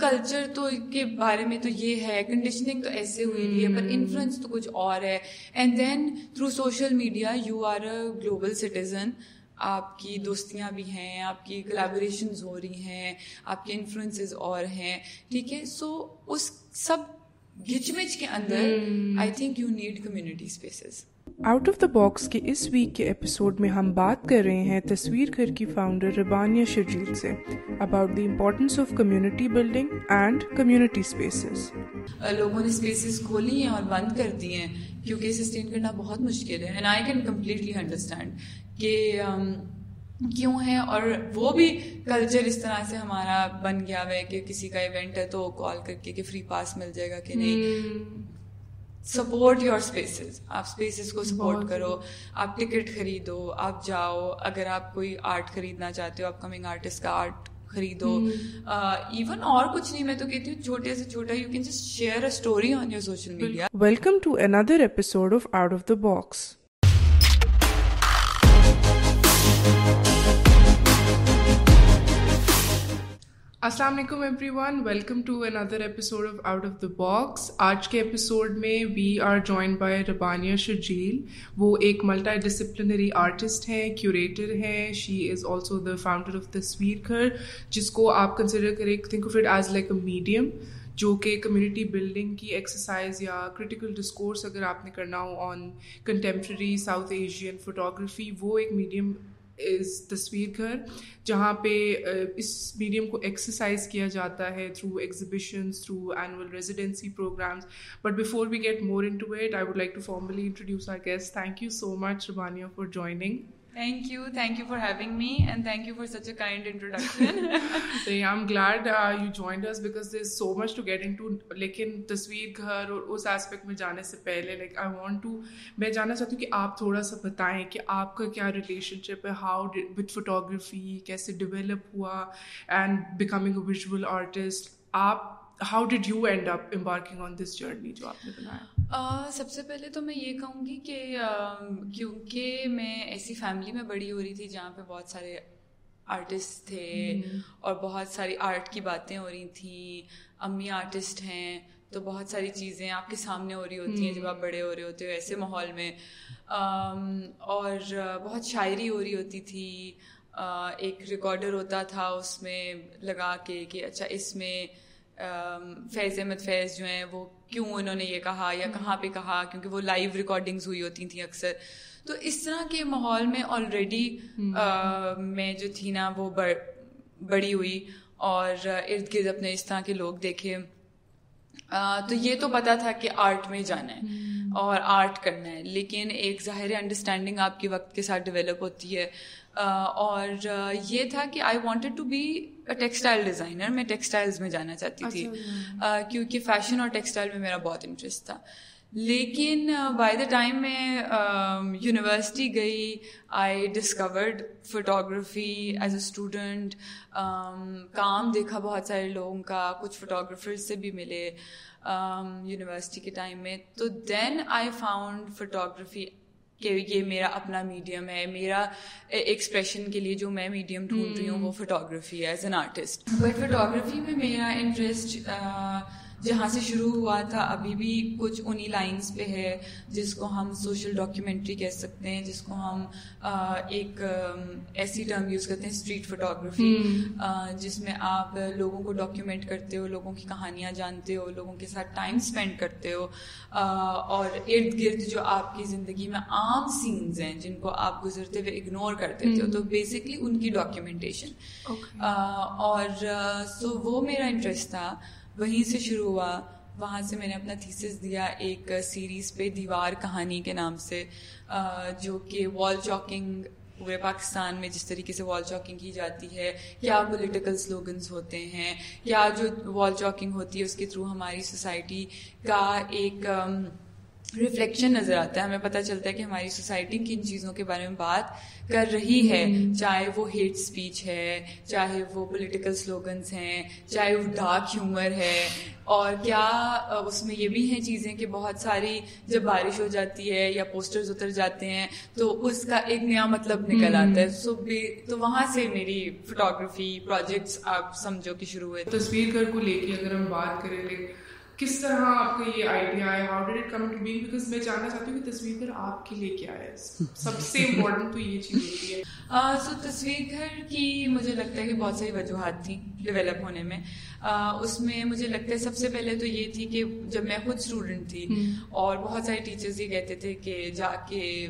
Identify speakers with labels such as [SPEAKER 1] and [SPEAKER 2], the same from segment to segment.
[SPEAKER 1] Culture تو کے بارے میں تو یہ ہے کنڈیشننگ تو ایسے ہوئی ہے پر انفلوئنس تو کچھ اور ہے. And then through social media you are a global citizen آپ کی دوستیاں بھی ہیں آپ کی کلیبوریشنز ہو رہی ہیں آپ کے انفلوئنسز اور ہیں. ٹھیک ہے؟ سو اس سب گچ مچ کے اندر I think you need community spaces
[SPEAKER 2] out of the box کے اس ویک کے ایپیسوڈ میں ہم بات کر رہے ہیں تصویر گھر کی فاؤنڈر ربانیہ شرجیل سے about the importance of community building and community spaces
[SPEAKER 1] لوگوں نے اسپیسیز کھولی ہیں اور بند کر دی ہیں کیونکہ سسٹین کرنا بہت مشکل ہے and I can completely understand کہ کیوں ہے اور وہ بھی کلچر اس طرح سے ہمارا بن گیا ہوا ہے کہ کسی کا ایونٹ ہے تو کال کر کے کہ فری پاس مل جائے گا کہ نہیں۔ سپورٹ یور اسپیسیز آپ اسپیسیز کو سپورٹ کرو آپ ٹکٹ خریدو آپ جاؤ اگر آپ کوئی آرٹ خریدنا چاہتے ہو آپ کمنگ آرٹسٹ کا آرٹ خریدو ایون اور کچھ نہیں میں تو کہتی ہوں چھوٹے سے چھوٹا you can just share a story on your social media
[SPEAKER 2] welcome to another episode of out of the box السلام علیکم everyone welcome to another episode of out of the box آج کے ایپیسوڈ میں we are join by Rabbania Sharjeel وہ ایک multidisciplinary artist ہیں curator ہیں. She is also the founder of Tasveer Ghar جس کو آپ کنسیڈر کریں think of it as like a medium جو کہ کمیونٹی بلڈنگ کی ایکسرسائز یا کریٹیکل ڈسکورس اگر آپ نے کرنا ہو on contemporary South Asian photography وہ ایک میڈیم اس تصویر گھر، جہاں پہ اس میڈیم کو ایکسرسائز کیا جاتا ہے through exhibitions through annual residency programs but before we get more into it I would like to formally introduce our guest thank you so much Rabbania for joining
[SPEAKER 1] Thank you. Thank you for having me, and thank you for such a kind introduction.
[SPEAKER 2] I'm glad uh, you joined us because there's so much to get into. لیکن تصویر گھر اور اس aspect میں جانے سے پہلے like I want to میں جاننا چاہتی ہوں کہ آپ تھوڑا سا بتائیں کہ آپ کا کیا ریلیشن شپ ہے ہاؤ وتھ فوٹوگرافی کیسے ڈیولپ ہوا and becoming a visual artist آپ how did you end up embarking on this journey جو آپ نے بنایا
[SPEAKER 1] سب سے پہلے تو میں یہ کہوں گی کہ کیونکہ میں ایسی فیملی میں بڑی ہو رہی تھی جہاں پہ بہت سارے آرٹسٹ تھے اور بہت ساری آرٹ کی باتیں ہو رہی تھیں۔ امی آرٹسٹ ہیں تو بہت ساری چیزیں آپ کے سامنے ہو رہی ہوتی ہیں جب آپ بڑے ہو رہے ہوتے ہو ایسے ماحول میں۔ اور بہت شاعری ہو رہی ہوتی تھی۔ ایک ریکارڈر ہوتا تھا اس میں لگا کے کہ اچھا اس میں فیض احمد فیض جو ہیں وہ کیوں انہوں نے یہ کہا یا کہاں پہ کہا؟ کیونکہ وہ لائیو ریکارڈنگز ہوئی ہوتی تھیں اکثر۔ تو اس طرح کے ماحول میں آلریڈی میں جو تھی نا وہ بڑی ہوئی۔ اور ارد گرد اپنے اس طرح کے لوگ دیکھے۔ تو یہ تو پتا تھا کہ آرٹ میں جانا ہے اور آرٹ کرنا ہے۔ لیکن ایک ظاہر انڈرسٹینڈنگ آپ کے وقت کے ساتھ ڈیولپ ہوتی ہے۔ اور یہ تھا کہ I wanted to be textile designer میں ٹیکسٹائلز میں جانا چاہتی تھی۔ اچھا، کیونکہ فیشن اور ٹیکسٹائل میں میرا بہت انٹرسٹ تھا۔ لیکن بائی دا ٹائم میں یونیورسٹی گئی I discovered photography as a student کام دیکھا بہت سارے لوگوں کا کچھ فوٹوگرافر سے بھی ملے۔ یونیورسٹی کے ٹائم میں۔ تو دین آئی فاؤنڈ فوٹوگرافی کہ یہ میرا اپنا میڈیم ہے میرا ایکسپریشن کے لیے جو میں میڈیم ڈھونڈ رہی ہوں وہ فوٹوگرافی ہے as an artist but photography میں میرا انٹرسٹ جہاں سے شروع ہوا تھا ابھی بھی کچھ انہی لائنس پہ ہے جس کو ہم سوشل ڈاکیومنٹری کہہ سکتے ہیں جس کو ہم ایک ایسی ٹرم یوز کرتے ہیں اسٹریٹ فوٹوگرافی جس میں آپ لوگوں کو ڈاکیومنٹ کرتے ہو لوگوں کی کہانیاں جانتے ہو لوگوں کے ساتھ ٹائم اسپینڈ کرتے ہو اور ارد گرد جو آپ کی زندگی میں عام سینز ہیں جن کو آپ گزرتے ہوئے اگنور کر دیتے ہو تو بیسکلی ان کی ڈاکیومنٹیشن اور سو وہ میرا انٹرسٹ تھا۔ وہیں سے شروع ہوا۔ وہاں سے میں نے اپنا تھیسس دیا ایک سیریز پہ، دیوار کہانی کے نام سے جو کہ وال چاکنگ پورے پاکستان میں جس طریقے سے وال چاکنگ کی جاتی ہے، کیا پولیٹیکل سلوگنس ہوتے ہیں، کیا جو وال چاکنگ ہوتی ہے اس کے تھرو ہماری سوسائٹی کا ایک ریفلیکشن نظر آتا ہے ہمیں پتہ چلتا ہے کہ ہماری سوسائٹی کن چیزوں کے بارے میں بات کر رہی ہے۔ چاہے وہ ہیٹ اسپیچ ہے چاہے وہ پولیٹیکل سلوگنس ہیں چاہے وہ ڈارک ہیومر ہے۔ اور کیا اس میں یہ بھی ہیں چیزیں کہ بہت ساری جب بارش ہو جاتی ہے یا پوسٹرز اتر جاتے ہیں تو اس کا ایک نیا مطلب نکل آتا ہے۔ سو تو وہاں سے میری فوٹوگرافی پروجیکٹس آپ سمجھو کہ شروع ہوئے۔
[SPEAKER 2] تصویر گھر کو لے کے اگر ہم بات کریں کس طرح آپ کا یہ آئیڈیا ہے how did it come to be because میں جاننا چاہتی ہوں کہ تصویر گھر آپ کے لیے کیا ہے؟ سب سے امپورٹنٹ تو یہ چیز ہوتی ہے۔
[SPEAKER 1] سو تصویر گھر کی مجھے لگتا ہے کہ بہت ساری وجوہات تھیں ڈیولپ ہونے میں۔ اس میں مجھے لگتا ہے سب سے پہلے تو یہ تھی کہ جب میں خود اسٹوڈنٹ تھی اور بہت سارے ٹیچرز یہ کہتے تھے کہ جا کے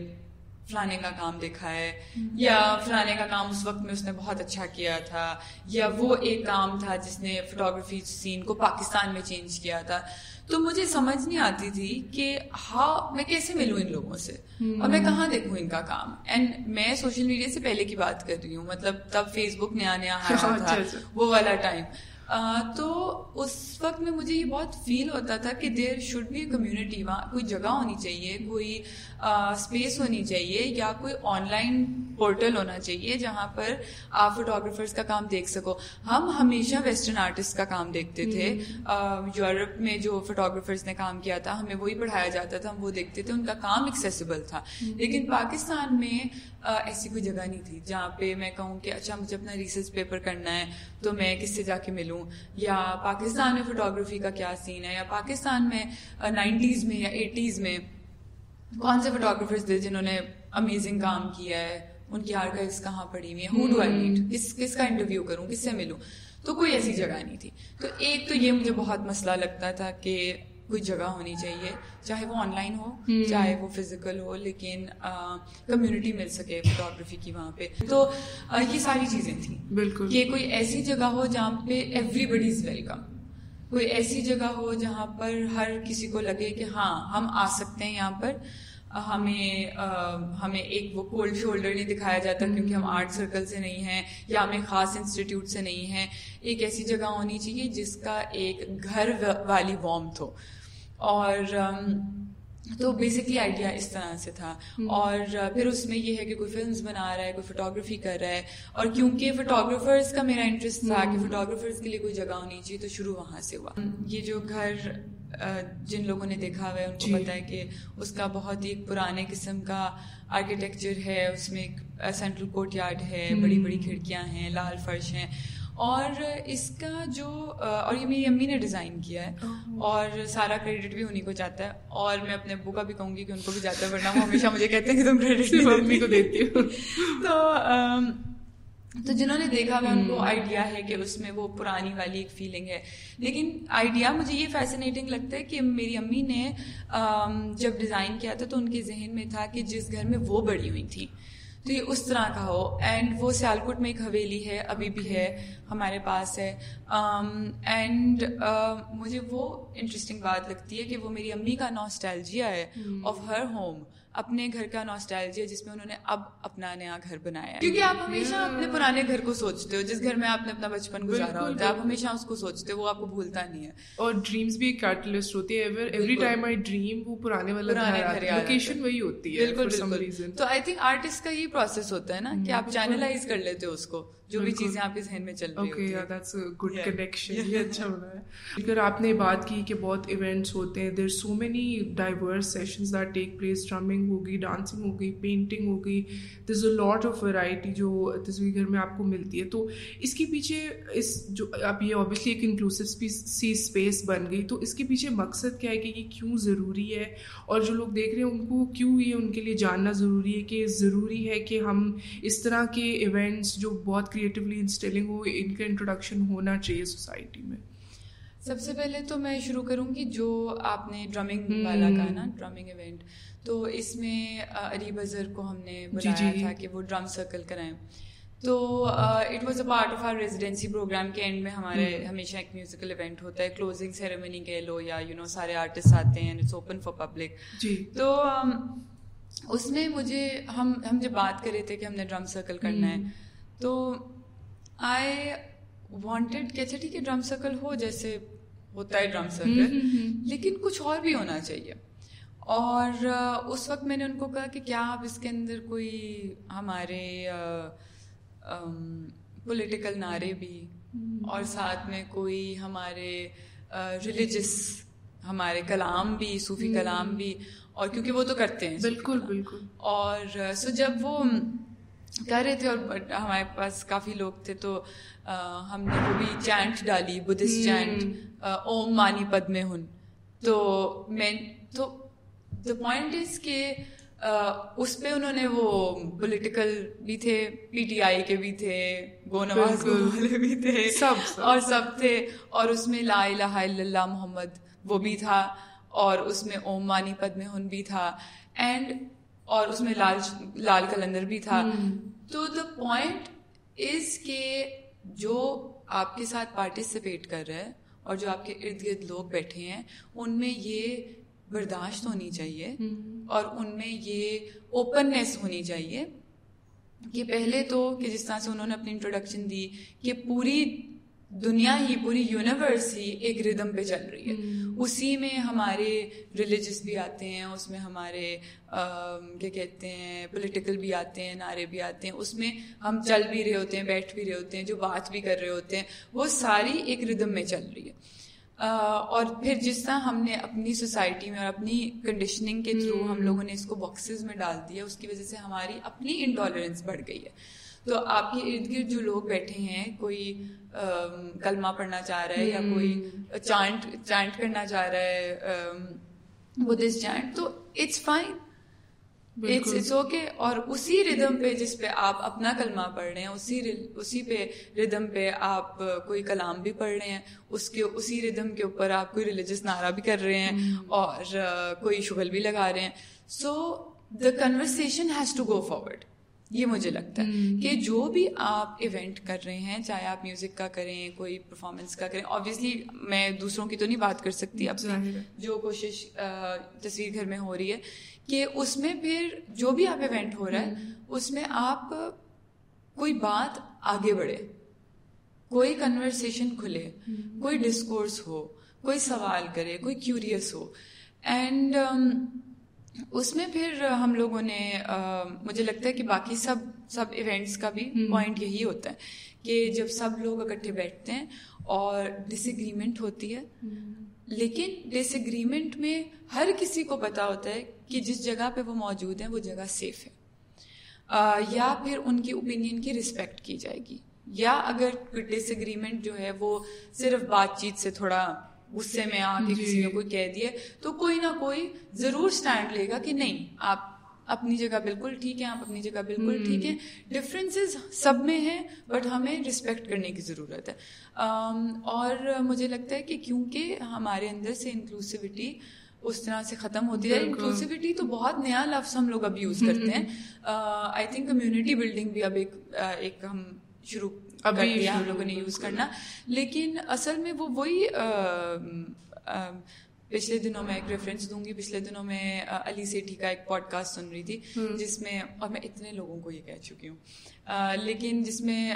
[SPEAKER 1] فلانے کا کام دیکھا ہے یا فلانے کا کام اس وقت میں اس نے بہت اچھا کیا تھا یا وہ ایک کام تھا جس نے فوٹوگرافی سین کو پاکستان میں چینج کیا تھا۔ تو مجھے سمجھ نہیں آتی تھی کہ ہاں میں کیسے ملوں ان لوگوں سے؟ اور میں کہاں دیکھوں ان کا کام؟ اینڈ میں سوشل میڈیا سے پہلے کی بات کر رہی ہوں مطلب تب فیس بک نیا نیا آیا تھا اچھا، اچھا۔ وہ والا ٹائم تو اس وقت میں مجھے یہ بہت فیل ہوتا تھا کہ دیر شوڈ بی کمیونٹی وہاں کوئی جگہ ہونی چاہیے کوئی اسپیس ہونی چاہیے یا کوئی آن لائن پورٹل ہونا چاہیے جہاں پر آپ فوٹوگرافرس کا کام دیکھ سکو۔ ہم ہمیشہ ویسٹرن آرٹسٹ کا کام دیکھتے تھے۔ یورپ میں جو فوٹوگرافرس نے کام کیا تھا ہمیں وہی پڑھایا جاتا تھا ہم وہ دیکھتے تھے۔ ان کا کام ایکسیسیبل تھا۔ لیکن پاکستان میں ایسی کوئی جگہ نہیں تھی جہاں پہ میں کہوں کہ اچھا مجھے اپنا ریسرچ پیپر کرنا ہے تو میں کس سے جا کے ملوں؟ یا پاکستان میں فوٹوگرافی کا کیا سین ہے؟ یا پاکستان میں نائنٹیز میں یا ایٹیز میں کون سے فوٹوگرافرز تھے جنہوں نے امیزنگ کام کیا ہے؟ ان کی آرکائز کہاں پڑی ہوئی ہے؟ ہو ڈو آئی میٹ کس کس کا انٹرویو کروں؟ کس سے ملوں؟ تو کوئی ایسی جگہ نہیں تھی۔ تو ایک تو یہ مجھے بہت مسئلہ لگتا تھا کہ کوئی جگہ ہونی چاہیے چاہے وہ آن لائن ہو چاہے وہ فزیکل ہو لیکن کمیونٹی مل سکے فوٹوگرافی کی وہاں پہ۔ تو یہ ساری چیزیں تھیں۔ بالکل۔ کہ کوئی ایسی جگہ ہو جہاں پہ ایوری بڈی از ویلکم کوئی ایسی جگہ ہو جہاں پر ہر کسی کو لگے کہ ہاں ہم آ سکتے ہیں یہاں پر۔ ہمیں ہمیں ایک وہ کولڈ شولڈر نہیں دکھایا جاتا کیونکہ ہم آرٹ سرکل سے نہیں ہیں یا ہمیں خاص انسٹیٹیوٹ سے نہیں ہیں۔ ایک ایسی جگہ ہونی چاہیے جس کا ایک گھر والی وارمتھ ہو۔ اور تو بیسکلی آئیڈیا اس طرح سے تھا۔ اور پھر اس میں یہ ہے کہ کوئی فلمس بنا رہا ہے کوئی فوٹوگرافی کر رہا ہے۔ اور کیونکہ فوٹوگرافرس کا میرا انٹرسٹ تھا کہ فوٹوگرافرس کے لیے کوئی جگہ ہونی چاہیے تو شروع وہاں سے ہوا۔ یہ جو گھر جن لوگوں نے دیکھا ہوا ہے ان کو جی۔ پتا ہے کہ اس کا بہت ہی پرانے قسم کا آرکیٹیکچر ہے۔ اس میں ایک سینٹرل کورٹ یارڈ ہے بڑی بڑی کھڑکیاں ہیں لال فرش ہیں۔ اور اس کا جو اور یہ میری امی نے ڈیزائن کیا ہے اور سارا کریڈٹ بھی انہیں کو جاتا ہے اور میں اپنے ابو کا بھی کہوں گی کہ ان کو بھی جاتا ہے ورنہ وہ ہمیشہ مجھے کہتے ہیں کہ تم کریڈٹ امی کو دیتی ہو تو تو جنہوں نے دیکھا ہوا ان کو آئیڈیا ہے کہ اس میں وہ پرانی والی ایک فیلنگ ہے۔ لیکن آئیڈیا مجھے یہ فیسنیٹنگ لگتا ہے کہ میری امی نے جب ڈیزائن کیا تھا تو ان کے ذہن میں تھا کہ جس گھر میں وہ بڑی ہوئی تھی تو یہ اس طرح کا ہو۔ اینڈ وہ سیالکوٹ میں ایک حویلی ہے ابھی بھی ہے ہمارے پاس ہے۔ اینڈ مجھے وہ انٹرسٹنگ بات لگتی ہے کہ وہ میری امی کا نوسٹیلجیا ہے آف ہر ہوم اپنے گھر کا نوسٹائلجیا جس میں انہوں نے اب اپنا نیا گھر بنایا ہے۔ کیونکہ آپ ہمیشہ اپنے پرانے گھر کو سوچتے ہو جس گھر میں آپ نے اپنا بچپن گزارا ہوتا ہے آپ ہمیشہ اس کو سوچتے ہو وہ آپ کو بھولتا نہیں ہے۔
[SPEAKER 2] اور ڈریمز بھی ایک کیٹلسٹ ہوتی ہے ایوری ٹائم آئی ڈریم وہ پرانے والا گھر لوکیشن وہی ہوتی ہے بالکل
[SPEAKER 1] بالکل۔ تو آئی تھنک آرٹسٹ کا یہ پروسیس ہوتا ہے نا کہ آپ چینلائز کر لیتے ہو اس کو۔ جو بھی چیزیں آپ کے ذہن میں چل رہی ہیں۔
[SPEAKER 2] گڈ کنیکشن یہ اچھا ہو رہا ہے۔ اگر آپ نے بات کی کہ بہت ایونٹس ہوتے ہیں there so many diverse sessions that take place drumming ہوگی ڈانسنگ ہو گئی پینٹنگ ہو گئی there is a lot of variety جو تصویر گھر میں آپ کو ملتی ہے۔ تو اس کے پیچھے اس جو اب یہ اوبیسلی ایک انکلوسو سی اسپیس بن گئی۔ تو اس کے پیچھے مقصد کیا ہے کہ یہ کیوں ضروری ہے؟ اور جو لوگ دیکھ رہے ہیں ان کو کیوں یہ ان کے لیے جاننا ضروری ہے کہ ضروری ہے کہ ہم اس طرح کے ایونٹس جو بہت کریٹیولی انسٹیلنگ ہو ان کا انٹروڈکشن ہونا چاہیے سوسائٹی میں۔
[SPEAKER 1] سب سے پہلے تو میں شروع کروں گی جو آپ نے ڈرامنگ والا کہا نا ڈرامنگ ایونٹ تو اس میں علی بزر کو ہم نے جی، بلایا جی۔ تھا کہ وہ ڈرم سرکل کرائیں۔ تو it was a part of our residency program کے اینڈ میں ہمارے ہمیشہ ایک میوزیکل ایونٹ ہوتا ہے۔ کلوزنگ سیریمنی کہہ لو یا یو نو سارے آرٹسٹ آتے ہیں اٹس اوپن فار پبلک تو اس میں مجھے ہم ہم جب بات کر رہے تھے کہ ہم نے ڈرم سرکل کرنا ہے تو آئی وانٹیڈ کہ اچھا ٹھیک ہے ڈرم سرکل ہو جیسے ہوتا ہے ڈرم سرکل لیکن کچھ اور بھی ہونا چاہیے۔ اور اس وقت میں نے ان کو کہا کہ کیا آپ اس کے اندر کوئی ہمارے پولیٹیکل نعرے بھی اور ساتھ میں کوئی ہمارے ریلیجس ہمارے کلام بھی صوفی کلام بھی۔ اور کیونکہ وہ تو کرتے ہیں۔
[SPEAKER 2] بالکل بالکل۔
[SPEAKER 1] اور سو جب وہ کر رہے تھے اور ہمارے پاس کافی لوگ تھے تو ہم نے وہ بھی چینٹ ڈالی بدھسٹ چینٹ اوم مانی پد میں ہن۔ تو میں تو دا پوائنٹ از کہ اس پہ انہوں نے وہ پولیٹیکل بھی تھے پی ٹی آئی کے بھی تھے گو نواز والے بھی تھے سب اور سب تھے۔ اور اس میں لا الہ الا اللہ محمد وہ بھی تھا اور اس میں اوم مانی پد میں ہن بھی تھا۔ اینڈ اور اس میں لال لال کلندر بھی تھا۔ تو دا پوائنٹ از کہ جو آپ کے ساتھ پارٹیسپیٹ کر رہے ہیں اور جو آپ کے ارد گرد لوگ بیٹھے ہیں ان میں یہ برداشت ہونی چاہیے اور ان میں یہ اوپننیس ہونی چاہیے کہ پہلے تو کہ جس طرح سے انہوں نے اپنی انٹروڈکشن دی کہ پوری دنیا ہی پوری یونیورس ہی ایک ردم پہ چل رہی ہے۔ اسی میں ہمارے ریلیجس بھی آتے ہیں اس میں ہمارے کیا کہتے ہیں پولیٹیکل بھی آتے ہیں نعرے بھی آتے ہیں۔ اس میں ہم چل بھی رہے ہوتے ہیں بیٹھ بھی رہے ہوتے ہیں جو بات بھی کر رہے ہوتے ہیں وہ ساری ایک ردم میں چل رہی ہے۔ اور پھر جس طرح ہم نے اپنی سوسائٹی میں اور اپنی کنڈیشننگ کے تھرو ہم لوگوں نے اس کو باکسز میں ڈال دیا اس کی وجہ سے ہماری اپنی انٹالرنس بڑھ گئی ہے۔ تو آپ کے ارد گرد جو لوگ بیٹھے ہیں کوئی کلمہ پڑھنا چاہ رہا ہے یا کوئی چانٹ چانٹ کرنا چاہ رہا ہے بدھسٹ چانٹ تو it's fine it's it's okay اور اسی ردم پہ جس پہ آپ اپنا کلمہ پڑھ رہے ہیں اسی اسی پہ ردم پہ آپ کوئی کلام بھی پڑھ رہے ہیں اس کے اسی ردم کے اوپر آپ کوئی ریلیجس نعرہ بھی کر رہے ہیں اور کوئی شغل بھی لگا رہے ہیں۔ So the conversation has to go forward یہ مجھے لگتا ہے کہ جو بھی آپ ایونٹ کر رہے ہیں چاہے آپ میوزک کا کریں کوئی پرفارمنس کا کریں آبویسلی میں دوسروں کی تو نہیں بات کر سکتی اب جو کوشش تصویر گھر میں ہو رہی ہے کہ اس میں پھر جو بھی آپ ایونٹ ہو رہا ہے اس میں آپ کوئی بات آگے بڑھے کوئی کنورسیشن کھلے کوئی ڈسکورس ہو کوئی سوال کرے کوئی کیوریس ہو۔ اینڈ اس میں پھر ہم لوگوں نے مجھے لگتا ہے کہ باقی سب سب ایونٹس کا بھی پوائنٹ یہی ہوتا ہے کہ جب سب لوگ اکٹھے بیٹھتے ہیں اور ڈس اگریمنٹ ہوتی ہے۔ لیکن ڈس اگریمنٹ میں ہر کسی کو پتا ہوتا ہے کہ جس جگہ پہ وہ موجود ہیں وہ جگہ سیف ہے۔ یا پھر ان کی اوپینین کی رسپیکٹ کی جائے گی۔ یا اگر ڈس اگریمنٹ جو ہے وہ صرف بات چیت سے تھوڑا غصے میں آ کے کسی نے کوئی کہہ دیے تو کوئی نہ کوئی ضرور اسٹینڈ لے گا کہ نہیں آپ اپنی جگہ بالکل ٹھیک ہے آپ اپنی جگہ بالکل ٹھیک ہے ڈفرینسز سب میں ہیں بٹ ہمیں رسپیکٹ کرنے کی ضرورت ہے۔ اور مجھے لگتا ہے کہ کیونکہ ہمارے اندر سے انکلوسیوٹی اس طرح سے ختم ہوتی ہے انکلوسیوٹی تو بہت نیا لفظ ہم لوگ اب یوز کرتے ہیں۔ آئی تھنک کمیونٹی بلڈنگ بھی اب ایک ہم شروع ابھی ہم لوگوں نے یوز کرنا۔ لیکن اصل میں وہ وہی پچھلے دنوں میں ایک ریفرنس دوں گی۔ پچھلے دنوں میں علی سیٹھی کا ایک پوڈ کاسٹ سن رہی تھی جس میں اور میں اتنے لوگوں کو یہ کہہ چکی ہوں۔ لیکن جس میں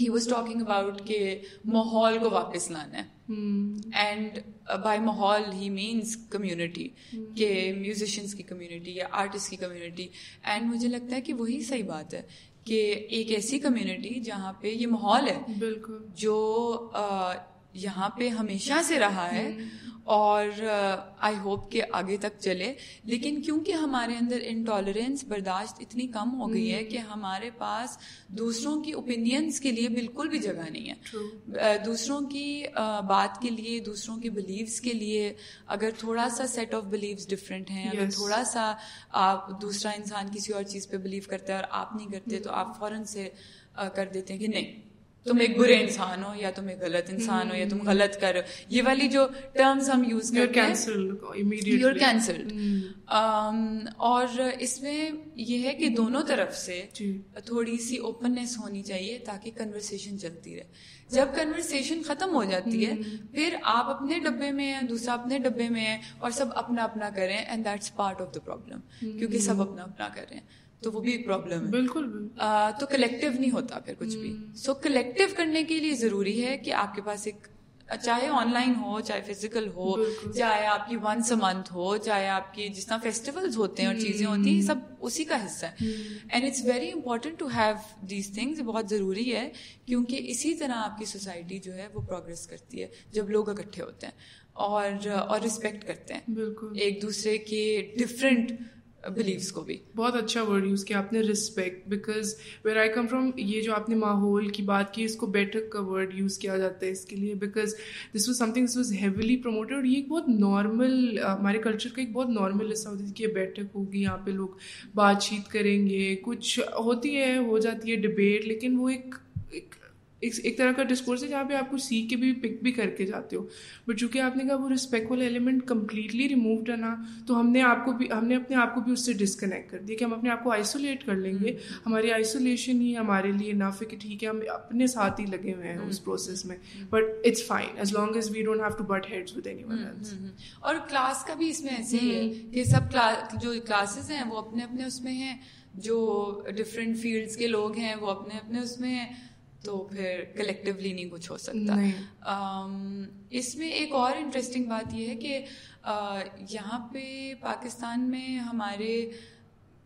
[SPEAKER 1] ہی واز ٹاکنگ اباؤٹ کہ ماحول کو واپس لانا ہے۔ اینڈ بائی ماحول ہی مینس کمیونٹی کہ میوزیشنس کی کمیونٹی یا آرٹسٹ کی کمیونٹی اینڈ مجھے لگتا ہے کہ وہی صحیح بات ہے کہ ایک ایسی کمیونٹی جہاں پہ یہ ماحول ہے بالکل۔ جو یہاں پہ ہمیشہ سے رہا ہے اور آئی ہوپ کہ آگے تک چلے۔ لیکن کیونکہ ہمارے اندر انٹالرنس برداشت اتنی کم ہو گئی ہے کہ ہمارے پاس دوسروں کی اوپینینس کے لیے بالکل بھی جگہ نہیں ہے۔ دوسروں کی بات کے لیے دوسروں کی بلیوس کے لیے اگر تھوڑا سا سیٹ آف بلیوس ڈفرینٹ ہیں اگر تھوڑا سا آپ دوسرا انسان کسی اور چیز پہ بلیو کرتے ہیں اور آپ نہیں کرتے تو آپ فوراً سے کر دیتے ہیں کہ نہیں۔ تم ایک برے انسان ہو یا تم ایک غلط انسان ہو یا تم غلط کر رہے ہو یہ والی جو ٹرمز ہم یوز کرتے ہیں یور کینسلڈ اور اس میں یہ ہے کہ دونوں طرف سے جی۔ تھوڑی سی اوپننیس ہونی چاہیے تاکہ کنورسیشن چلتی رہے۔ جب کنورسیشن ختم ہو جاتی ہے پھر آپ اپنے ڈبے میں ہیں دوسرا اپنے ڈبے میں ہے اور سب اپنا اپنا کریں and that's part of the problem کیونکہ سب اپنا اپنا کر رہے ہیں۔ تو وہ بھی ایک پرابلم ہے. بالکل تو کلیکٹیو نہیں ہوتا پھر کچھ بھی. سو کلیکٹیو کرنے کے لیے ضروری ہے کہ آپ کے پاس ایک چاہے آن لائن ہو چاہے فزیکل ہو چاہے آپ کی ونس اے منتھ ہو چاہے آپ کی جس طرح فیسٹیولس ہوتے ہیں اور چیزیں ہوتی ہیں سب اسی کا حصہ ہے. And it's very important to have these things بہت ضروری ہے کیونکہ اسی طرح آپ کی سوسائٹی جو ہے وہ پروگرس کرتی ہے جب لوگ اکٹھے ہوتے ہیں اور اور رسپیکٹ کرتے ہیں. بالکل. ایک دوسرے کے ڈفرینٹ بلیوس کو بھی
[SPEAKER 2] بہت اچھا ورڈ یوز کیا آپ نے respect because where I come from یہ جو آپ نے ماحول کی بات کی، اس کو بیٹھک کا ورڈ یوز کیا جاتا ہے اس کے لیے because this was something this was heavily promoted اور یہ ایک بہت نارمل uh, ہمارے کلچر کا ایک بہت نارمل حصہ ہوتی ہے کہ یہ بیٹھک ہوگی، یہاں پہ لوگ بات چیت کریں گے، کچھ ہوتی ہے، ہو جاتی ہے ڈبیٹ لیکن وہ ایک ایک طرح کا ڈسکورس ہے جہاں پہ آپ کو سیکھ کے بھی پک بھی کر کے جاتے ہو۔ بٹ چونکہ آپ نے کہا وہ رسپیکٹ والا ایلیمنٹ کمپلیٹلی ریمووڈ ہے نا تو ہم نے آپ کو بھی ہم نے اپنے آپ کو بھی اس سے ڈسکنیکٹ کر دیا کہ ہم اپنے آپ کو آئسولیٹ کر لیں گے۔ ہماری آئسولیشن ہی ہمارے لیے نافع کہ ٹھیک ہے ہم اپنے ساتھ ہی لگے ہوئے ہیں اس پروسیس میں۔ But it's fine as long as we don't have to butt heads with anyone else
[SPEAKER 1] اور کلاس کا بھی اس میں ایسے ہی ہے کہ سب جو کلاسز ہیں وہ اپنے اپنے اس میں ہیں جو ڈفرینٹ فیلڈس کے لوگ ہیں وہ اپنے اپنے اس میں ہیں۔ تو پھر کلیکٹیولی نہیں کچھ ہو سکتا۔ اس میں ایک اور انٹرسٹنگ بات یہ ہے کہ یہاں پہ پاکستان میں ہمارے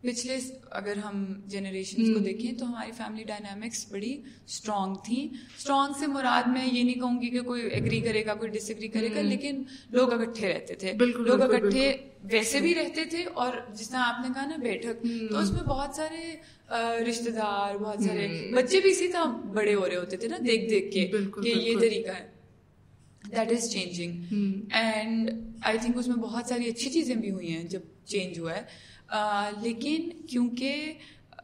[SPEAKER 1] پچھلے اگر ہم جنریشن کو دیکھیں تو ہماری فیملی ڈائنامکس بڑی اسٹرانگ تھیں اسٹرانگ سے مراد میں یہ نہیں کہوں گی کہ کوئی ایگری کرے گا کوئی ڈس ایگری کرے گا لیکن لوگ اکٹھے رہتے تھے۔ لوگ اکٹھے ویسے بھی رہتے تھے اور جس طرح آپ نے کہا نا بیٹھک۔ تو اس میں بہت سارے رشتے دار بہت سارے بچے بھی اسی طرح بڑے ہو رہے ہوتے تھے نا دیکھ دیکھ کے کہ یہ طریقہ ہے۔ That is changing and I think اس میں بہت ساری اچھی چیزیں بھی ہوئی ہیں جب چینج ہوا ہے۔ لیکن کیونکہ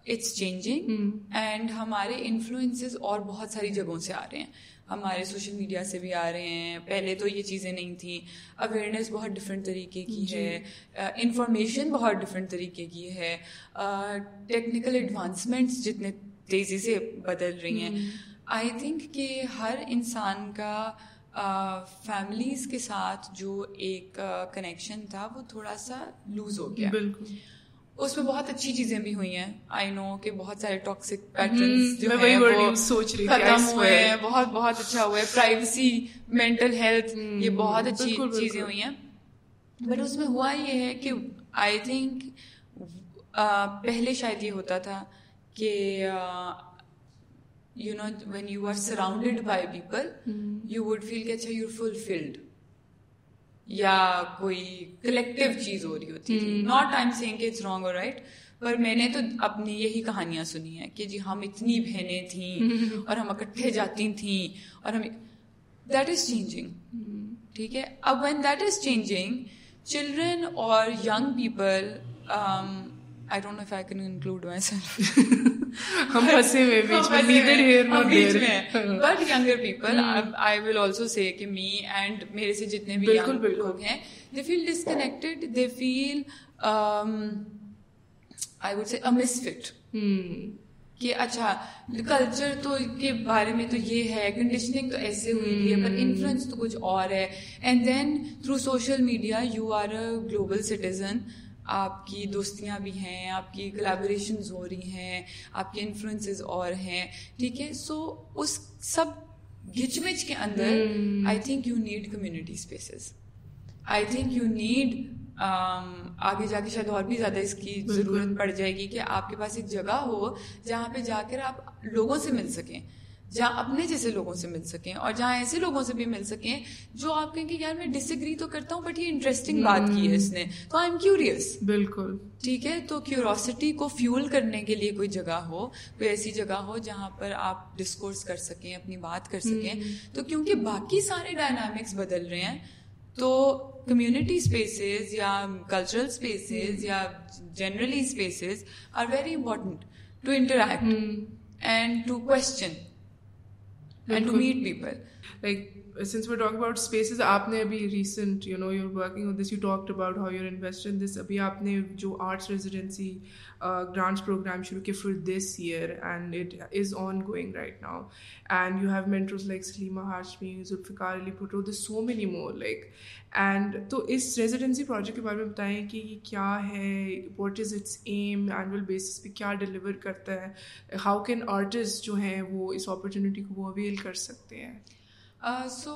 [SPEAKER 1] اٹس چینجنگ اینڈ ہمارے انفلوئنسز اور بہت ساری جگہوں سے آ رہے ہیں۔ ہمارے سوشل میڈیا سے بھی آ رہے ہیں۔ پہلے تو یہ چیزیں نہیں تھیں۔ اویئرنیس بہت ڈفرینٹ طریقے کی جی۔ ہے۔ انفارمیشن بہت ڈفرینٹ طریقے کی ہے۔ ٹیکنیکل ایڈوانسمنٹس جتنے تیزی سے بدل رہی ہیں۔ آئی تھنک کہ ہر انسان کا فیملیز کے ساتھ جو ایک کنیکشن تھا وہ تھوڑا سا لوز ہو گیا۔ بالکل۔ اس میں بہت اچھی چیزیں بھی ہوئی ہیں۔ آئی نو کہ بہت سارے ٹاکسک پیٹرنس جو ہیں وہ ختم ہوئے ہیں۔ بہت بہت اچھا ہوا ہے۔ پرائیویسی مینٹل ہیلتھ یہ بہت اچھی چیزیں ہوئی ہیں۔ بٹ اس میں ہوا یہ ہے کہ آئی تھنک پہلے شاید یہ ہوتا تھا کہ you know when you are surrounded by people you would feel کہ اچھا یو فلفلڈ یا کوئی کلیکٹیو چیز ہو رہی ہوتی تھی. Not I am saying it's wrong اور رائٹ پر میں نے تو اپنی یہی کہانیاں سنی ہیں کہ جی ہم اتنی بہنیں تھیں اور ہم اکٹھے جاتی تھیں اور ہم دیٹ از چینجنگ ٹھیک ہے؟ اب when that is changing children اور young people I don't know if I can include myself ہم پھنسے ہوئے بیچ میں needed here not there but younger people I will also say کہ می اینڈ میرے سے جتنے بھی ہیں دے فیل disconnected they feel I would say miss fit کہ اچھا کلچر تو کے بارے میں تو یہ ہے کنڈیشننگ تو ایسے ہوئی ہے پر انفلوئنس تو کچھ اور ہے and then through social media you are a global citizen آپ کی دوستیاں بھی ہیں آپ کی کلیبوریشنز ہو رہی ہیں آپ کے انفلوئنسز اور ہیں ٹھیک ہے؟ سو اس سب گھچ مچ کے اندر I think you need community spaces I think you need آگے جا کے شاید اور بھی زیادہ اس کی ضرورت پڑ جائے گی کہ آپ کے پاس ایک جگہ ہو جہاں پہ جا کر آپ لوگوں سے مل سکیں۔ جہاں اپنے جیسے لوگوں سے مل سکیں اور جہاں ایسے لوگوں سے بھی مل سکیں جو آپ کہیں کہ یار میں ڈس ایگری تو کرتا ہوں بٹ یہ انٹرسٹنگ بات کی ہے اس نے۔ تو آئی ایم کیوریس بالکل۔ ٹھیک ہے؟ تو کیوروسٹی کو فیول کرنے کے لیے کوئی جگہ ہو کوئی ایسی جگہ ہو جہاں پر آپ ڈسکورس کر سکیں اپنی بات کر سکیں۔ تو کیونکہ باقی سارے ڈائنامکس بدل رہے ہیں تو کمیونٹی اسپیسیز یا کلچرل اسپیسیز یا generally spaces are very important to interact and to question and to meet people
[SPEAKER 2] like since we talk about spaces آپ نے ابھی recent you know your working on this you talked about how your invest in this ابھی آپ نے جو arts residency grants program شروع کیا for this year and it is ongoing right now and you have mentors like Salima Hashmi Zulfikar Ali Bhutto this so many more like and تو اس residency project کے بارے میں بتائیں کہ یہ کیا ہے what is it's an annual basis پہ کیا ڈلیور کرتا ہے ہاؤ کین آرٹسٹ جو ہیں وہ اس اپرچونیٹی کو وہ اویل کر سکتے ہیں
[SPEAKER 1] سو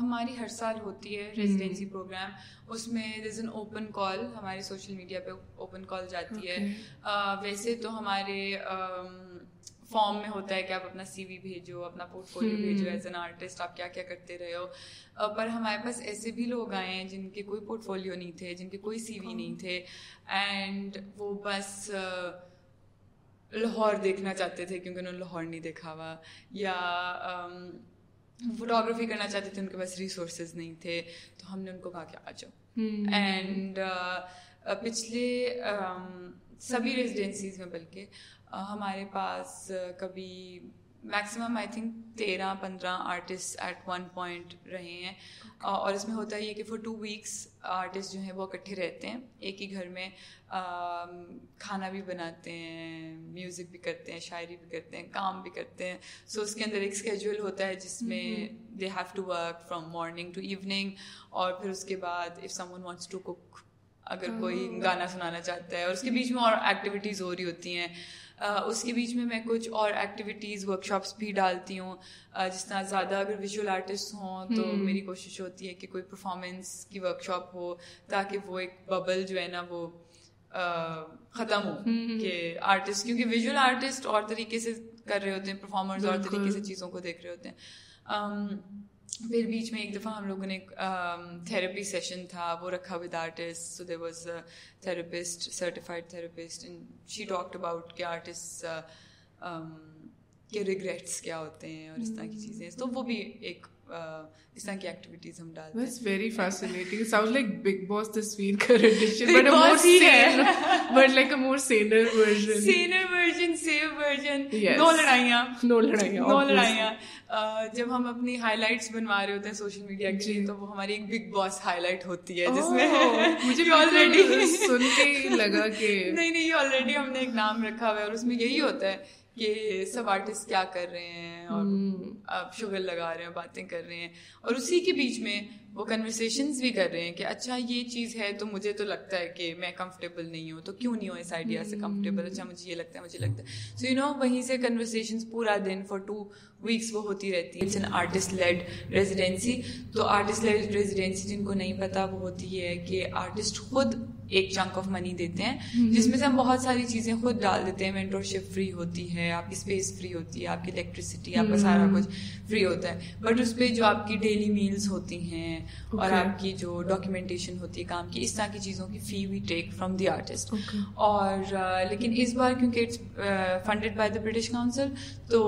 [SPEAKER 1] ہماری ہر سال ہوتی ہے ریزیڈینسی پروگرام اس میں دز این اوپن کال ہمارے سوشل میڈیا پہ اوپن کال جاتی ہے۔ ویسے تو ہمارے فارم میں ہوتا ہے کہ آپ اپنا سی وی بھیجو اپنا پورٹ فولیو بھیجو ایز این آرٹسٹ آپ کیا کیا کرتے رہے ہو۔ پر ہمارے پاس ایسے بھی لوگ آئے ہیں جن کے کوئی پورٹ فولیو نہیں تھے جن کے کوئی سی وی نہیں تھے۔ اینڈ وہ بس لاہور دیکھنا چاہتے تھے کیونکہ انہوں نے لاہور نہیں دیکھا ہوا۔ یا فوٹوگرافی کرنا چاہتے تھے ان کے پاس ریسورسز نہیں تھے تو ہم نے ان کو کہا کہ آ جاؤ۔ اینڈ پچھلے سبھی ریزیڈینسیز میں بلکہ ہمارے پاس کبھی میکسیمم آئی تھنک تیرہ پندرہ آرٹسٹ ایٹ ون پوائنٹ رہے ہیں اور اس میں ہوتا یہ کہ فور ٹو ویکس آرٹسٹ جو ہیں وہ اکٹھے رہتے ہیں ایک ہی گھر میں کھانا بھی بناتے ہیں میوزک بھی کرتے ہیں شاعری بھی کرتے ہیں کام بھی کرتے ہیں سو اس کے اندر ایک اسکیجول ہوتا ہے جس میں they have to work from morning to evening اور پھر اس کے بعد if someone wants to cook اگر کوئی گانا سنانا چاہتا ہے اور اس کے بیچ میں اور ایکٹیویٹیز ہو رہی ہوتی ہیں اس کے بیچ میں میں کچھ اور ایکٹیویٹیز ورک شاپس بھی ڈالتی ہوں۔ جس طرح زیادہ اگر ویژول آرٹسٹ ہوں تو میری کوشش ہوتی ہے کہ کوئی پرفارمنس کی ورک شاپ ہو تاکہ وہ ایک ببل جو ہے نا وہ ختم ہو۔ کہ آرٹسٹ کیونکہ ویژول آرٹسٹ اور طریقے سے کر رہے ہوتے ہیں پرفارمرز اور طریقے سے چیزوں کو دیکھ رہے ہوتے ہیں۔ پھر بیچ میں ایک دفعہ ہم لوگوں نے تھراپی سیشن تھا، وہ رکھا with artist so there was therapist certified therapist and she talked about کہ آرٹسٹ کے ریگریٹس کیا ہوتے ہیں اور اس طرح کی چیزیں۔ تو وہ بھی ایک اس طرح کی ایکٹیویٹیز ہم ڈالتے ہیں۔
[SPEAKER 2] Very fascinating sound like big boss تصویر more sane but like a more saner version.
[SPEAKER 1] Saner version save version. نو لڑائیاں
[SPEAKER 2] نو لڑائیاں
[SPEAKER 1] نو لڑائیاں جب ہم اپنی ہائی لائٹس بنوا رہے ہوتے ہیں سوشل میڈیا کے لیے تو وہ ہماری ایک بگ باس ہائی لائٹ ہوتی ہے جس میں
[SPEAKER 2] مجھے آلریڈی سن کے لگا کہ
[SPEAKER 1] نہیں نہیں آلریڈی ہم نے ایک نام رکھا ہوا ہے اور اس میں یہی ہوتا ہے۔ کہ سب آرٹسٹ کیا کر رہے ہیں اور شوگر لگا رہے ہیں باتیں کر رہے ہیں۔ اور اسی کے بیچ میں وہ کنورسیشنز بھی کر رہے ہیں کہ اچھا یہ چیز ہے تو مجھے تو لگتا ہے کہ میں کمفرٹیبل نہیں ہوں تو کیوں نہیں ہوں اس آئیڈیا سے کمفرٹیبل اچھا مجھے یہ لگتا ہے مجھے لگتا ہے۔ سو یو نو وہیں سے کنورسیشنز پورا دن فار ٹو ویکس وہ ہوتی رہتی ہے it's an artist led residency تو آرٹسٹ لیڈ ریزیڈینسی جن کو نہیں پتا وہ ہوتی ہے کہ آرٹسٹ خود ایک چنک آف منی دیتے ہیں۔ جس میں سے ہم بہت ساری چیزیں خود ڈال دیتے ہیں۔ مینٹور شپ فری ہوتی ہے آپ کی اسپیس فری ہوتی ہے آپ کی الیکٹریسٹی آپ کا سارا کچھ فری ہوتا ہے۔ بٹ اس پہ جو آپ کی ڈیلی میلس ہوتی ہیں اور آپ کی جو ڈاکیومنٹیشن ہوتی ہے کام کی اس طرح کی چیزوں کی فی وی ٹیک فرام دی آرٹسٹ اور لیکن اس بار کیونکہ it's funded by the British Council تو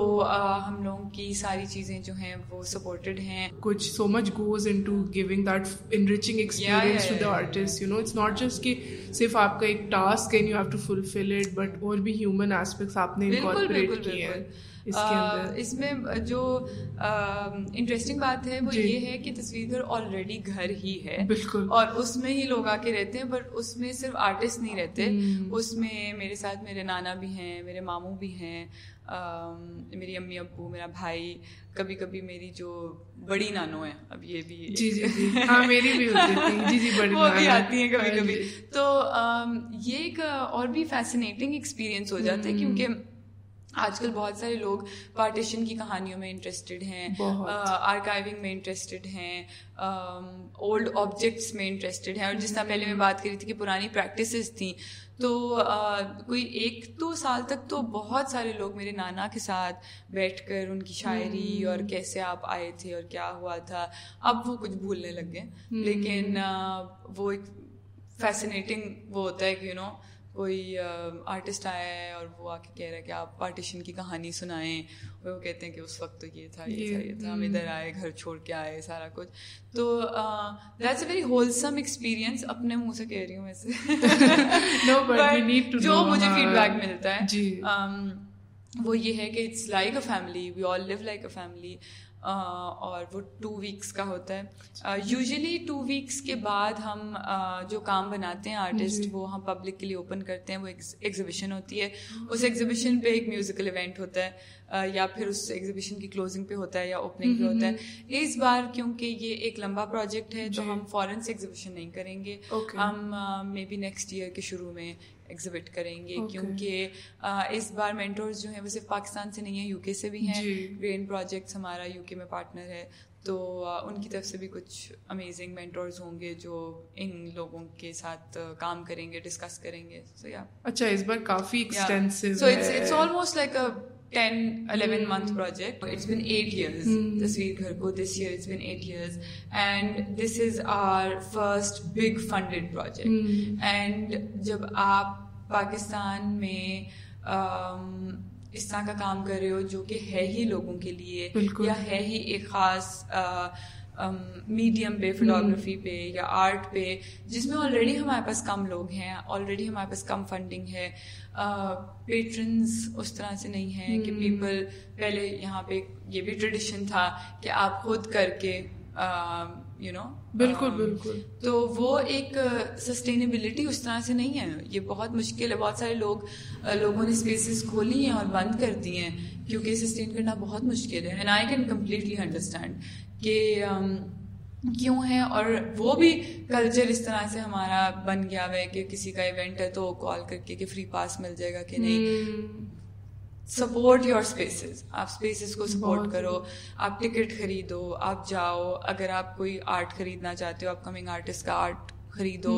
[SPEAKER 1] ہم لوگوں کی ساری چیزیں جو ہیں وہ سپورٹڈ ہیں۔
[SPEAKER 2] کچھ so much goes into giving that enriching experience to the artist you know it's not just کہ صرف آپ کا ایک task and you have to fulfil it but اور بھی ہیومن ایسپیکٹس آپ نے انکارپوریٹ کیے ہیں۔
[SPEAKER 1] اس میں جو انٹرسٹنگ بات ہے وہ یہ ہے کہ تصویر گھر آلریڈی گھر ہی ہے۔
[SPEAKER 2] بالکل۔
[SPEAKER 1] اور اس میں ہی لوگ آ کے رہتے ہیں بٹ اس میں صرف آرٹسٹ نہیں رہتے۔ اس میں میرے ساتھ میرے نانا بھی ہیں میرے ماموں بھی ہیں میری امی ابو میرا بھائی کبھی کبھی میری جو بڑی نانو ہے اب یہ بھی
[SPEAKER 2] جی جی ہاں میری بھی جی جی بڑی
[SPEAKER 1] وہ بھی آتی ہیں کبھی کبھی۔ تو یہ ایک اور بھی فیسنیٹنگ ایکسپیرئنس ہو جاتا ہے کیونکہ آج کل بہت سارے لوگ پارٹیشن کی کہانیوں میں انٹرسٹیڈ ہیں آرکائیونگ میں انٹرسٹیڈ ہیں اولڈ آبجیکٹس میں انٹرسٹیڈ ہیں۔ اور جس طرح پہلے میں بات کری تھی کہ پرانی پریکٹسز تھیں تو کوئی ایک دو سال تک تو بہت سارے لوگ میرے نانا کے ساتھ بیٹھ کر ان کی شاعری اور کیسے آپ آئے تھے اور کیا ہوا تھا اب وہ کچھ بھولنے لگ گئے۔ لیکن وہ ایک فیسنیٹنگ وہ ہوتا ہے کہ یو نو کوئی آرٹسٹ آیا ہے اور وہ آ کے کہہ رہا ہے کہ آپ پارٹیشن کی کہانی سنائیں۔ وہ کہتے ہیں کہ اس وقت تو یہ تھا یہ تھا یہ تھا ہم ادھر آئے گھر چھوڑ کے آئے سارا کچھ۔ تو that's a very wholesome experience اپنے منہ سے کہہ رہی ہوں ویسے جو مجھے فیڈ بیک ملتا ہے وہ یہ ہے کہ it's like a family we all live like a family اور وہ ٹو ویکس کا ہوتا ہے۔ یوزلی ٹو ویکس کے بعد ہم جو کام بناتے ہیں آرٹسٹ وہ ہم پبلک کے لیے اوپن کرتے ہیں۔ وہ ایگزیبیشن ہوتی ہے۔ اس ایگزیبیشن پہ ایک میوزیکل ایونٹ ہوتا ہے۔ یا پھر اس ایگزیبیشن کی کلوزنگ پہ ہوتا ہے یا اوپننگ پہ ہوتا ہے۔ اس بار کیونکہ یہ ایک لمبا پروجیکٹ ہے تو ہم فورن سے ایگزیبیشن نہیں کریں گے۔ ہم مے بی نیکسٹ ایئر کے شروع میں ایگزبٹ کریں گے کیونکہ اس بار مینٹورز جو ہیں وہ صرف پاکستان سے نہیں ہیں یو کے سے بھی ہیں۔ گرین پروجیکٹس ہمارا یو کے میں پارٹنر ہے۔ تو ان کی طرف سے بھی کچھ امیزنگ مینٹورز ہوں گے جو ان لوگوں کے ساتھ کام کریں گے ڈسکس کریں گے۔ سو یا
[SPEAKER 2] اچھا اس بار کافی
[SPEAKER 1] so it's almost like a ten eleven month project it's been eight years تصویر گھر کو this year it's been eight years and this is our first big funded project and جب آپ پاکستان میں اس طرح کا کام کر رہے ہو جو کہ ہے ہی لوگوں کے لیے یا ہے ہی ایک خاص میڈیم پہ فوٹوگرافی پہ یا آرٹ پہ جس میں آلریڈی ہمارے پاس کم لوگ ہیں آلریڈی ہمارے پاس کم فنڈنگ ہے۔ پیٹرنس اس طرح سے نہیں ہے کہ پیپل پہلے یہاں پہ یہ بھی ٹریڈیشن تھا کہ آپ خود کر کے یو نو
[SPEAKER 2] بالکل بالکل۔
[SPEAKER 1] تو وہ ایک سسٹینیبلٹی اس طرح سے نہیں ہے۔ یہ بہت مشکل ہے۔ بہت سارے لوگ لوگوں نے اسپیسیز کھولی ہیں اور بند کر دی ہیں کیونکہ سسٹین کرنا بہت مشکل ہے۔ And I can completely understand کہ کیوں ہے اور وہ بھی کلچر اس طرح سے ہمارا بن گیا ہوا ہے کہ کسی کا ایونٹ ہے تو کال کر کے کہ فری پاس مل جائے گا کہ نہیں۔ سپورٹ یور اسپیسیز آپ اسپیسیز کو سپورٹ کرو آپ ٹکٹ خریدو آپ جاؤ اگر آپ کوئی آرٹ خریدنا چاہتے ہو اپ کمنگ آرٹسٹ کا آرٹ خریدو۔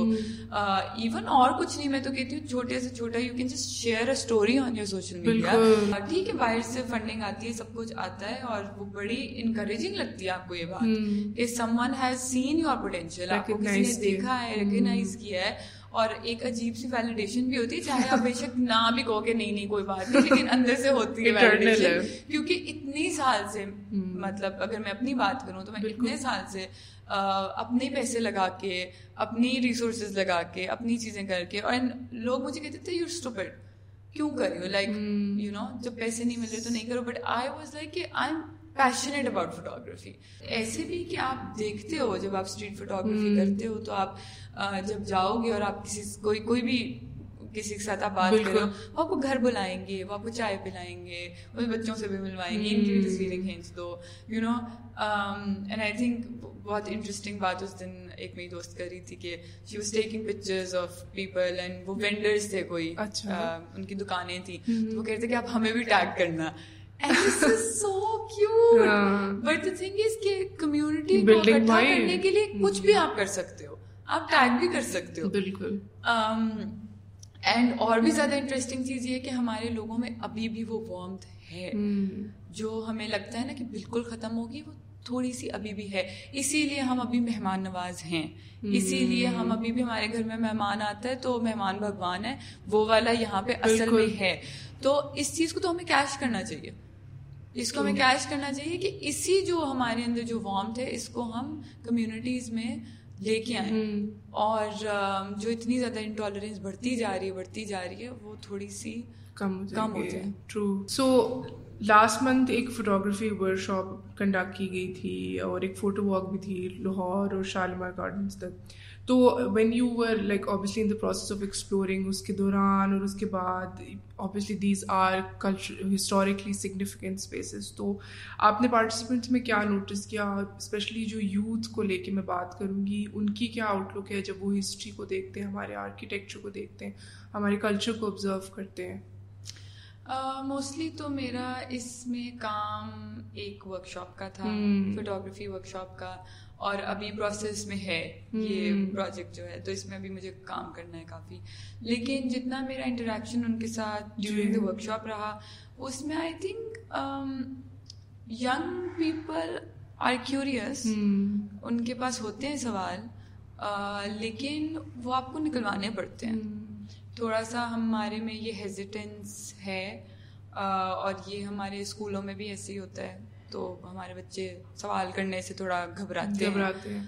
[SPEAKER 1] ایون اور کچھ نہیں میں تو کہتی ہوں چھوٹے سے چھوٹا you can just share a story on your social media ٹھیک ہے باہر سے فنڈنگ آتی ہے سب کچھ آتا ہے اور وہ بڑی انکریجنگ لگتی ہے آپ کو یہ بات کہ someone has seen your potential آپ کو کسی نے دیکھا ہے ریکگنائز کیا ہے۔ اور ایک عجیب سی ویلیڈیشن بھی ہوتی ہے چاہے آپ بے شک نہ بھی کہو کہ نہیں نہیں کوئی بات نہیں لیکن اندر سے ہوتی ہے ویلیڈیشن کیونکہ اتنی سال سے مطلب اگر میں اپنی بات کروں تو میں اتنے سال سے اپنے پیسے لگا کے اپنی ریسورسز لگا کے اپنی چیزیں کر کے اور لوگ مجھے کہتے تھے یو اسٹوپڈ کیوں کر رہی ہو? لائک یو نو جب پیسے نہیں مل رہے تو نہیں کرو۔ بٹ آئی واز لائک کہ I am passionate about photography ایسے بھی کہ آپ دیکھتے ہو جب آپ اسٹریٹ فوٹوگرافی کرتے ہو تو آپ جب جاؤ گے اور آپ کسی کوئی کوئی بھی کسی کے ساتھ آپ بات کرو وہ آپ کو گھر بلائیں گے وہ آپ کو چائے پلائیں گے ان بچوں سے بھی ملوائیں گے ان کی بھی تصویریں کھینچ دو۔ You know and I think بہت انٹرسٹنگ بات اس دن ایک میری دوست کر رہی تھی کہ she was taking pictures of people and وہ وینڈرس تھے کوئی ان کی دکانیں تھیں۔ تو وہ کہتے کہ آپ ہمیں بھی ٹیگ کرنا۔ بٹ دا تھنگ از کہ کمیونٹی کو اکٹھا کرنے کے لیے کچھ بھی آپ کر سکتے ہو آپ ٹیگ بھی کر سکتے ہو
[SPEAKER 2] بالکل
[SPEAKER 1] اینڈ اور بھی زیادہ انٹرسٹنگ چیز یہ کہ ہمارے لوگوں میں ابھی بھی وہ وارمتھ ہے جو ہمیں لگتا ہے نا کہ بالکل ختم ہوگی وہ تھوڑی سی ابھی بھی ہے اسی لیے ہم ابھی مہمان نواز ہیں اسی لیے ہم ابھی بھی ہمارے گھر میں مہمان آتا ہے تو مہمان بھگوان ہے وہ والا یہاں پہ اصل میں ہے تو اس چیز کو تو ہمیں کیش کرنا چاہیے اس کو ہمیں کیش کرنا چاہیے کہ اسی جو ہمارے اندر جو وارمتھ ہے اس کو ہم کمیونٹیز میں لے کے آئیں۔ اور جو اتنی زیادہ انٹالرنس بڑھتی جا رہی ہے بڑھتی جا رہی ہے وہ تھوڑی سی
[SPEAKER 2] کم کم ہو جائے۔ ٹرو سو لاسٹ منتھ ایک فوٹوگرافی ورک شاپ کنڈکٹ کی گئی تھی اور ایک فوٹو واک بھی تھی لاہور اور شالیمار گارڈنس تک۔ تو when you were like obviously in the process of exploring اس کے دوران اور اس کے بعد obviously these are culture historically significant spaces تو آپ نے پارٹیسپینٹس میں کیا نوٹس کیا اسپیشلی جو یوتھ کو لے کے میں بات کروں گی ان کی کیا آؤٹ لک ہے جب وہ ہسٹری کو دیکھتے ہیں ہمارے آرکیٹیکچر کو دیکھتے ہیں ہمارے کلچر کو آبزرو کرتے ہیں؟
[SPEAKER 1] موسٹلی تو میرا اس میں کام ایک ورک شاپ کا تھا فوٹوگرافی ورک شاپ کا۔ اور ابھی پروسیس میں ہے یہ پروجیکٹ جو ہے تو اس میں ابھی مجھے کام کرنا ہے کافی۔ لیکن جتنا میرا انٹریکشن ان کے ساتھ ڈیورنگ دا ورک شاپ رہا اس میں I think young people are curious ان کے پاس ہوتے ہیں سوال لیکن وہ آپ کو نکلوانے پڑتے ہیں۔ تھوڑا سا ہمارے میں یہ ہیزیٹینس ہے اور یہ ہمارے اسکولوں میں بھی ایسے ہی ہوتا ہے۔ تو ہمارے بچے سوال کرنے سے تھوڑا گھبراتے
[SPEAKER 2] گھبراتے ہیں۔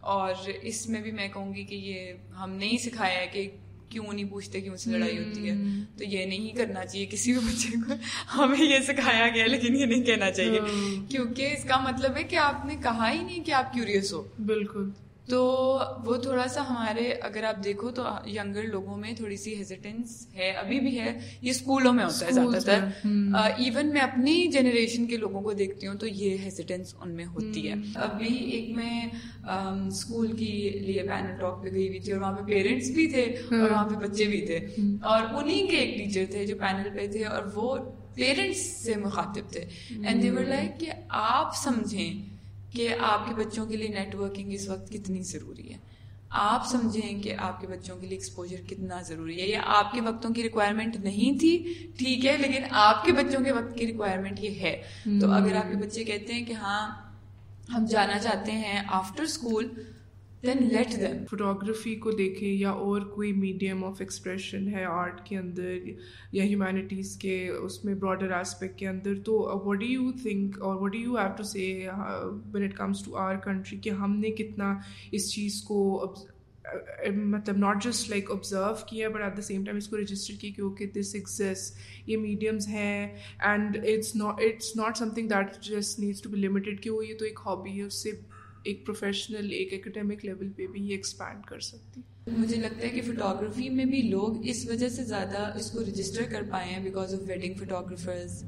[SPEAKER 1] اور اس میں بھی میں کہوں گی کہ یہ ہم نہیں سکھایا ہے کہ کیوں نہیں پوچھتے کیوں سے لڑائی ہوتی ہے۔ تو یہ نہیں کرنا چاہیے کسی بھی بچے کو۔ ہمیں یہ سکھایا گیا لیکن یہ نہیں کہنا چاہیے۔ کیونکہ اس کا مطلب ہے کہ آپ نے کہا ہی نہیں کہ آپ کیوریس ہو۔
[SPEAKER 2] بالکل۔
[SPEAKER 1] تو وہ تھوڑا سا ہمارے اگر آپ دیکھو تو ینگر لوگوں میں تھوڑی سی ہیزیٹینس ہے ابھی بھی ہے یہ اسکولوں میں ہوتا ہے زیادہ تر۔ ایون میں اپنی جنریشن کے لوگوں کو دیکھتی ہوں تو یہ ہیزیٹینس ان میں ہوتی ہے۔ ابھی ایک میں اسکول کی لیے پینل ٹاک پہ گئی ہوئی تھی اور وہاں پہ پیرنٹس بھی تھے اور وہاں پہ بچے بھی تھے۔ اور انہیں کے ایک ٹیچر تھے جو پینل پہ تھے اور وہ پیرنٹس سے مخاطب تھے۔ اینڈ دیور لائک کہ آپ سمجھیں کہ آپ کے بچوں کے لیے نیٹ ورکنگ اس وقت کتنی ضروری ہے۔ آپ سمجھیں کہ آپ کے بچوں کے لیے ایکسپوجر کتنا ضروری ہے۔ یا آپ کے وقتوں کی ریکوائرمنٹ نہیں تھی ٹھیک ہے لیکن آپ کے بچوں کے وقت کی ریکوائرمنٹ یہ ہے۔ تو اگر آپ کے بچے کہتے ہیں کہ ہاں ہم جانا چاہتے ہیں after school then let them
[SPEAKER 2] photography کو دیکھیں یا اور کوئی میڈیم آف ایکسپریشن ہے آرٹ کے اندر یا ہیومینٹیز کے اس میں براڈر اسپیکٹ کے اندر تو وٹ ڈو یو تھنک اور what do you have to say when it comes to our country کہ ہم نے کتنا اس چیز کو مطلب ناٹ جسٹ لائک آبزرو کیا but at the same time اس کو رجسٹر کیا کہ اوکے دس ایگزس یہ میڈیمز ہیں and it's not it's not something that just needs to be limited کہ وہ یہ تو ایک ہابی ہے اس سے ایک پروفیشنل ایک اکیڈیمک لیول پہ بھی یہ ایکسپینڈ کر سکتی۔
[SPEAKER 1] مجھے لگتا ہے کہ فوٹوگرافی میں بھی لوگ اس وجہ سے زیادہ اس کو رجسٹر کر پائے ہیں because of wedding photographers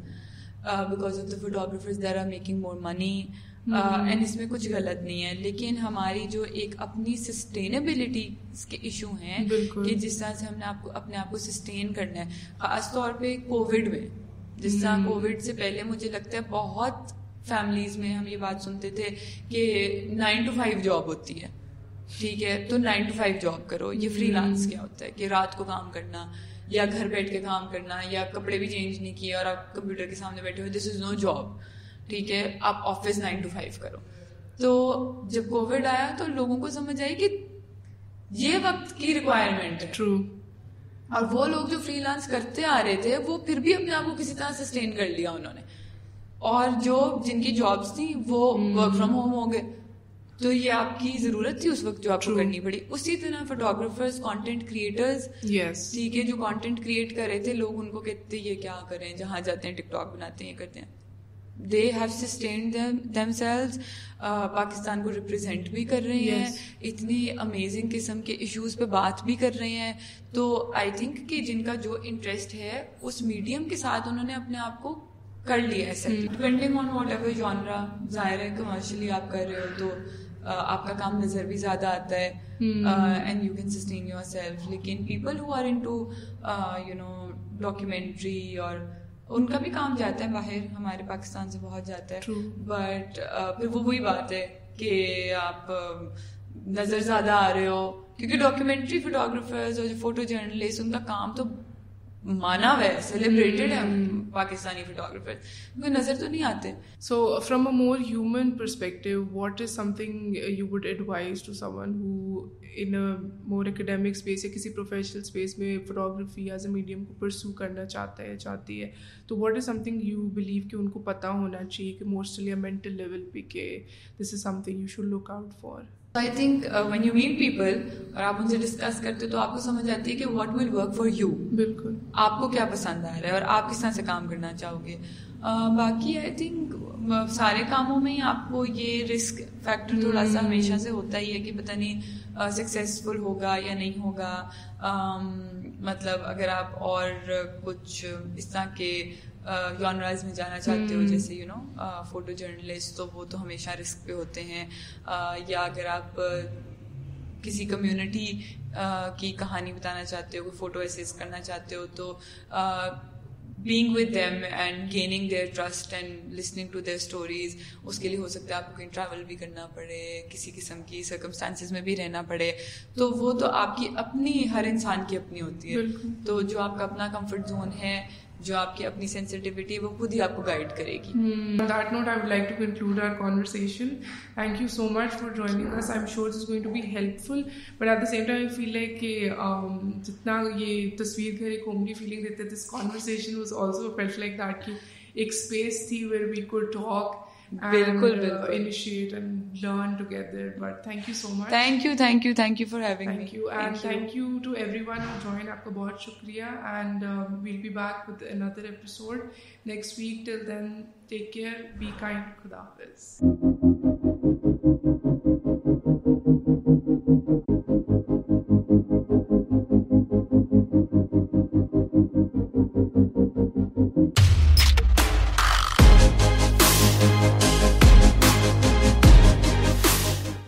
[SPEAKER 1] because of the photographers there are making more money and اس میں کچھ غلط نہیں ہے۔ لیکن ہماری جو ایک اپنی سسٹینیبلٹی کے ایشو ہیں کہ جس طرح سے ہم نے آپ کو اپنے آپ کو سسٹین کرنا ہے۔ خاص طور پہ کووڈ میں۔ جس طرح کووڈ سے پہلے مجھے لگتا ہے بہت فیملیز میں ہم یہ بات سنتے تھے کہ نائن ٹو فائیو جاب ہوتی ہے۔ ٹھیک ہے تو نائن ٹو فائیو جاب کرو۔ یہ فری لانس کیا ہوتا ہے کہ رات کو کام کرنا یا گھر بیٹھ کے کام کرنا یا کپڑے بھی چینج نہیں کیے اور آپ کمپیوٹر کے سامنے بیٹھے ہوئے دس از نو جاب ٹھیک ہے آپ آفس نائن ٹو فائیو کرو۔ تو جب کووڈ آیا تو لوگوں کو سمجھ آئی کہ یہ وقت کی ریکوائرمنٹ ہے۔
[SPEAKER 2] ٹرو
[SPEAKER 1] اور وہ لوگ جو فری لانس کرتے آ رہے تھے وہ پھر بھی اپنے آپ کو کسی طرح سسٹین کر لیا انہوں نے۔ اور جو جن کی جابس تھیں وہ ورک فرام ہوم ہو گئے۔ تو یہ آپ کی ضرورت تھی اس وقت جو آپ کو کرنی پڑی۔ اسی طرح فوٹوگرافرز کانٹینٹ کریٹرز ٹھیک ہے جو کانٹینٹ کریٹ کر رہے تھے لوگ ان کو کہتے یہ کیا کریں جہاں جاتے ہیں ٹک ٹاک بناتے ہیں یہ کرتے ہیں۔ They have sustained themselves Pakistan کو ریپرزینٹ بھی کر رہے ہیں۔ اتنی امیزنگ قسم کے ایشوز پہ بات بھی کر رہے ہیں۔ تو آئی تھنک کہ جن کا جو انٹرسٹ ہے اس میڈیم کے ساتھ انہوں نے اپنے آپ کو کر لیا ہے depending on whatever genre ظاہر ہے کمرشلی آپ کر رہے ہو تو آپ کا کام نظر بھی زیادہ آتا ہے. And you can sustain yourself لیکن people who are into you know documentary اور ان کا بھی کام جاتا ہے باہر. ہمارے پاکستان سے بہت جاتا ہے. بٹ پھر وہ وہی بات ہے کہ آپ نظر زیادہ آ رہے ہو. کیونکہ ڈاکیومنٹری فوٹوگرافرز اور جو فوٹو جرنلسٹ ان کا کام تو مانا ہوا ہے سیلیبریٹڈ ہے پاکستانی فوٹوگرافر کوئی نظر تو نہیں آتے۔
[SPEAKER 2] So from a more human perspective what is something you would advise to someone who in more academic space یا کسی پروفیشنل اسپیس میں فوٹوگرافی ایز اے میڈیم کو پرسو کرنا چاہتا ہے، چاہتی ہے، تو what is something you believe کہ ان کو پتہ ہونا چاہیے کہ موسٹلی یا مینٹل لیول پہ کہ this is something you should look out for
[SPEAKER 1] I think when you meant people اور آپ ان سے ڈسکس کرتے تو آپ کو سمجھ آتی ہے کہ what will work for you
[SPEAKER 2] بالکل۔
[SPEAKER 1] آپ کو کیا پسند آ رہا ہے اور آپ کس طرح سے کام کرنا چاہو گے باقی آئی تھنک سارے کاموں میں آپ کو یہ رسک فیکٹر تھوڑا سا ہمیشہ سے ہوتا ہی ہے کہ پتہ نہیں سکسیزفل ہوگا یا نہیں ہوگا۔ مطلب اگر آپ اور کچھ اس طرح کے جانرائز میں جانا چاہتے ہو جیسے یو نو فوٹو جرنلسٹ تو وہ تو ہمیشہ رسک پہ ہوتے ہیں۔ یا اگر آپ کسی کمیونٹی کی کہانی بتانا چاہتے ہو کوئی فوٹو ایسیز کرنا چاہتے ہو تو being with them and gaining their trust and listening to their stories اس کے لیے ہو سکتا ہے آپ کو کہیں ٹریول بھی کرنا پڑے کسی قسم کی سرکمسٹانسز میں بھی رہنا پڑے۔ تو وہ تو آپ کی اپنی ہر انسان کی اپنی ہوتی ہے۔ تو جو آپ کا اپنا کمفرٹ زون ہے جو آپ کی اپنی سینسٹیوٹی وہ خود ہی آپ کو گائڈ کرے گی۔
[SPEAKER 2] That note I would like to conclude our conversation thank you so much for joining us I am sure is going to be helpful but at the same time I feel like کہ جتنا یہ تصویر گھر ایک homely feeling دیتے this conversation was also felt like that کی ایک space تھی ویئر وی کوڈ ٹاک بالکل initiate and learn together but thank you so much
[SPEAKER 1] thank you thank you thank you for having
[SPEAKER 2] thank you and thank you to everyone join آپ کا بہت شکریہ and we'll be back with another episode next week till then take care be kind خدا حافظ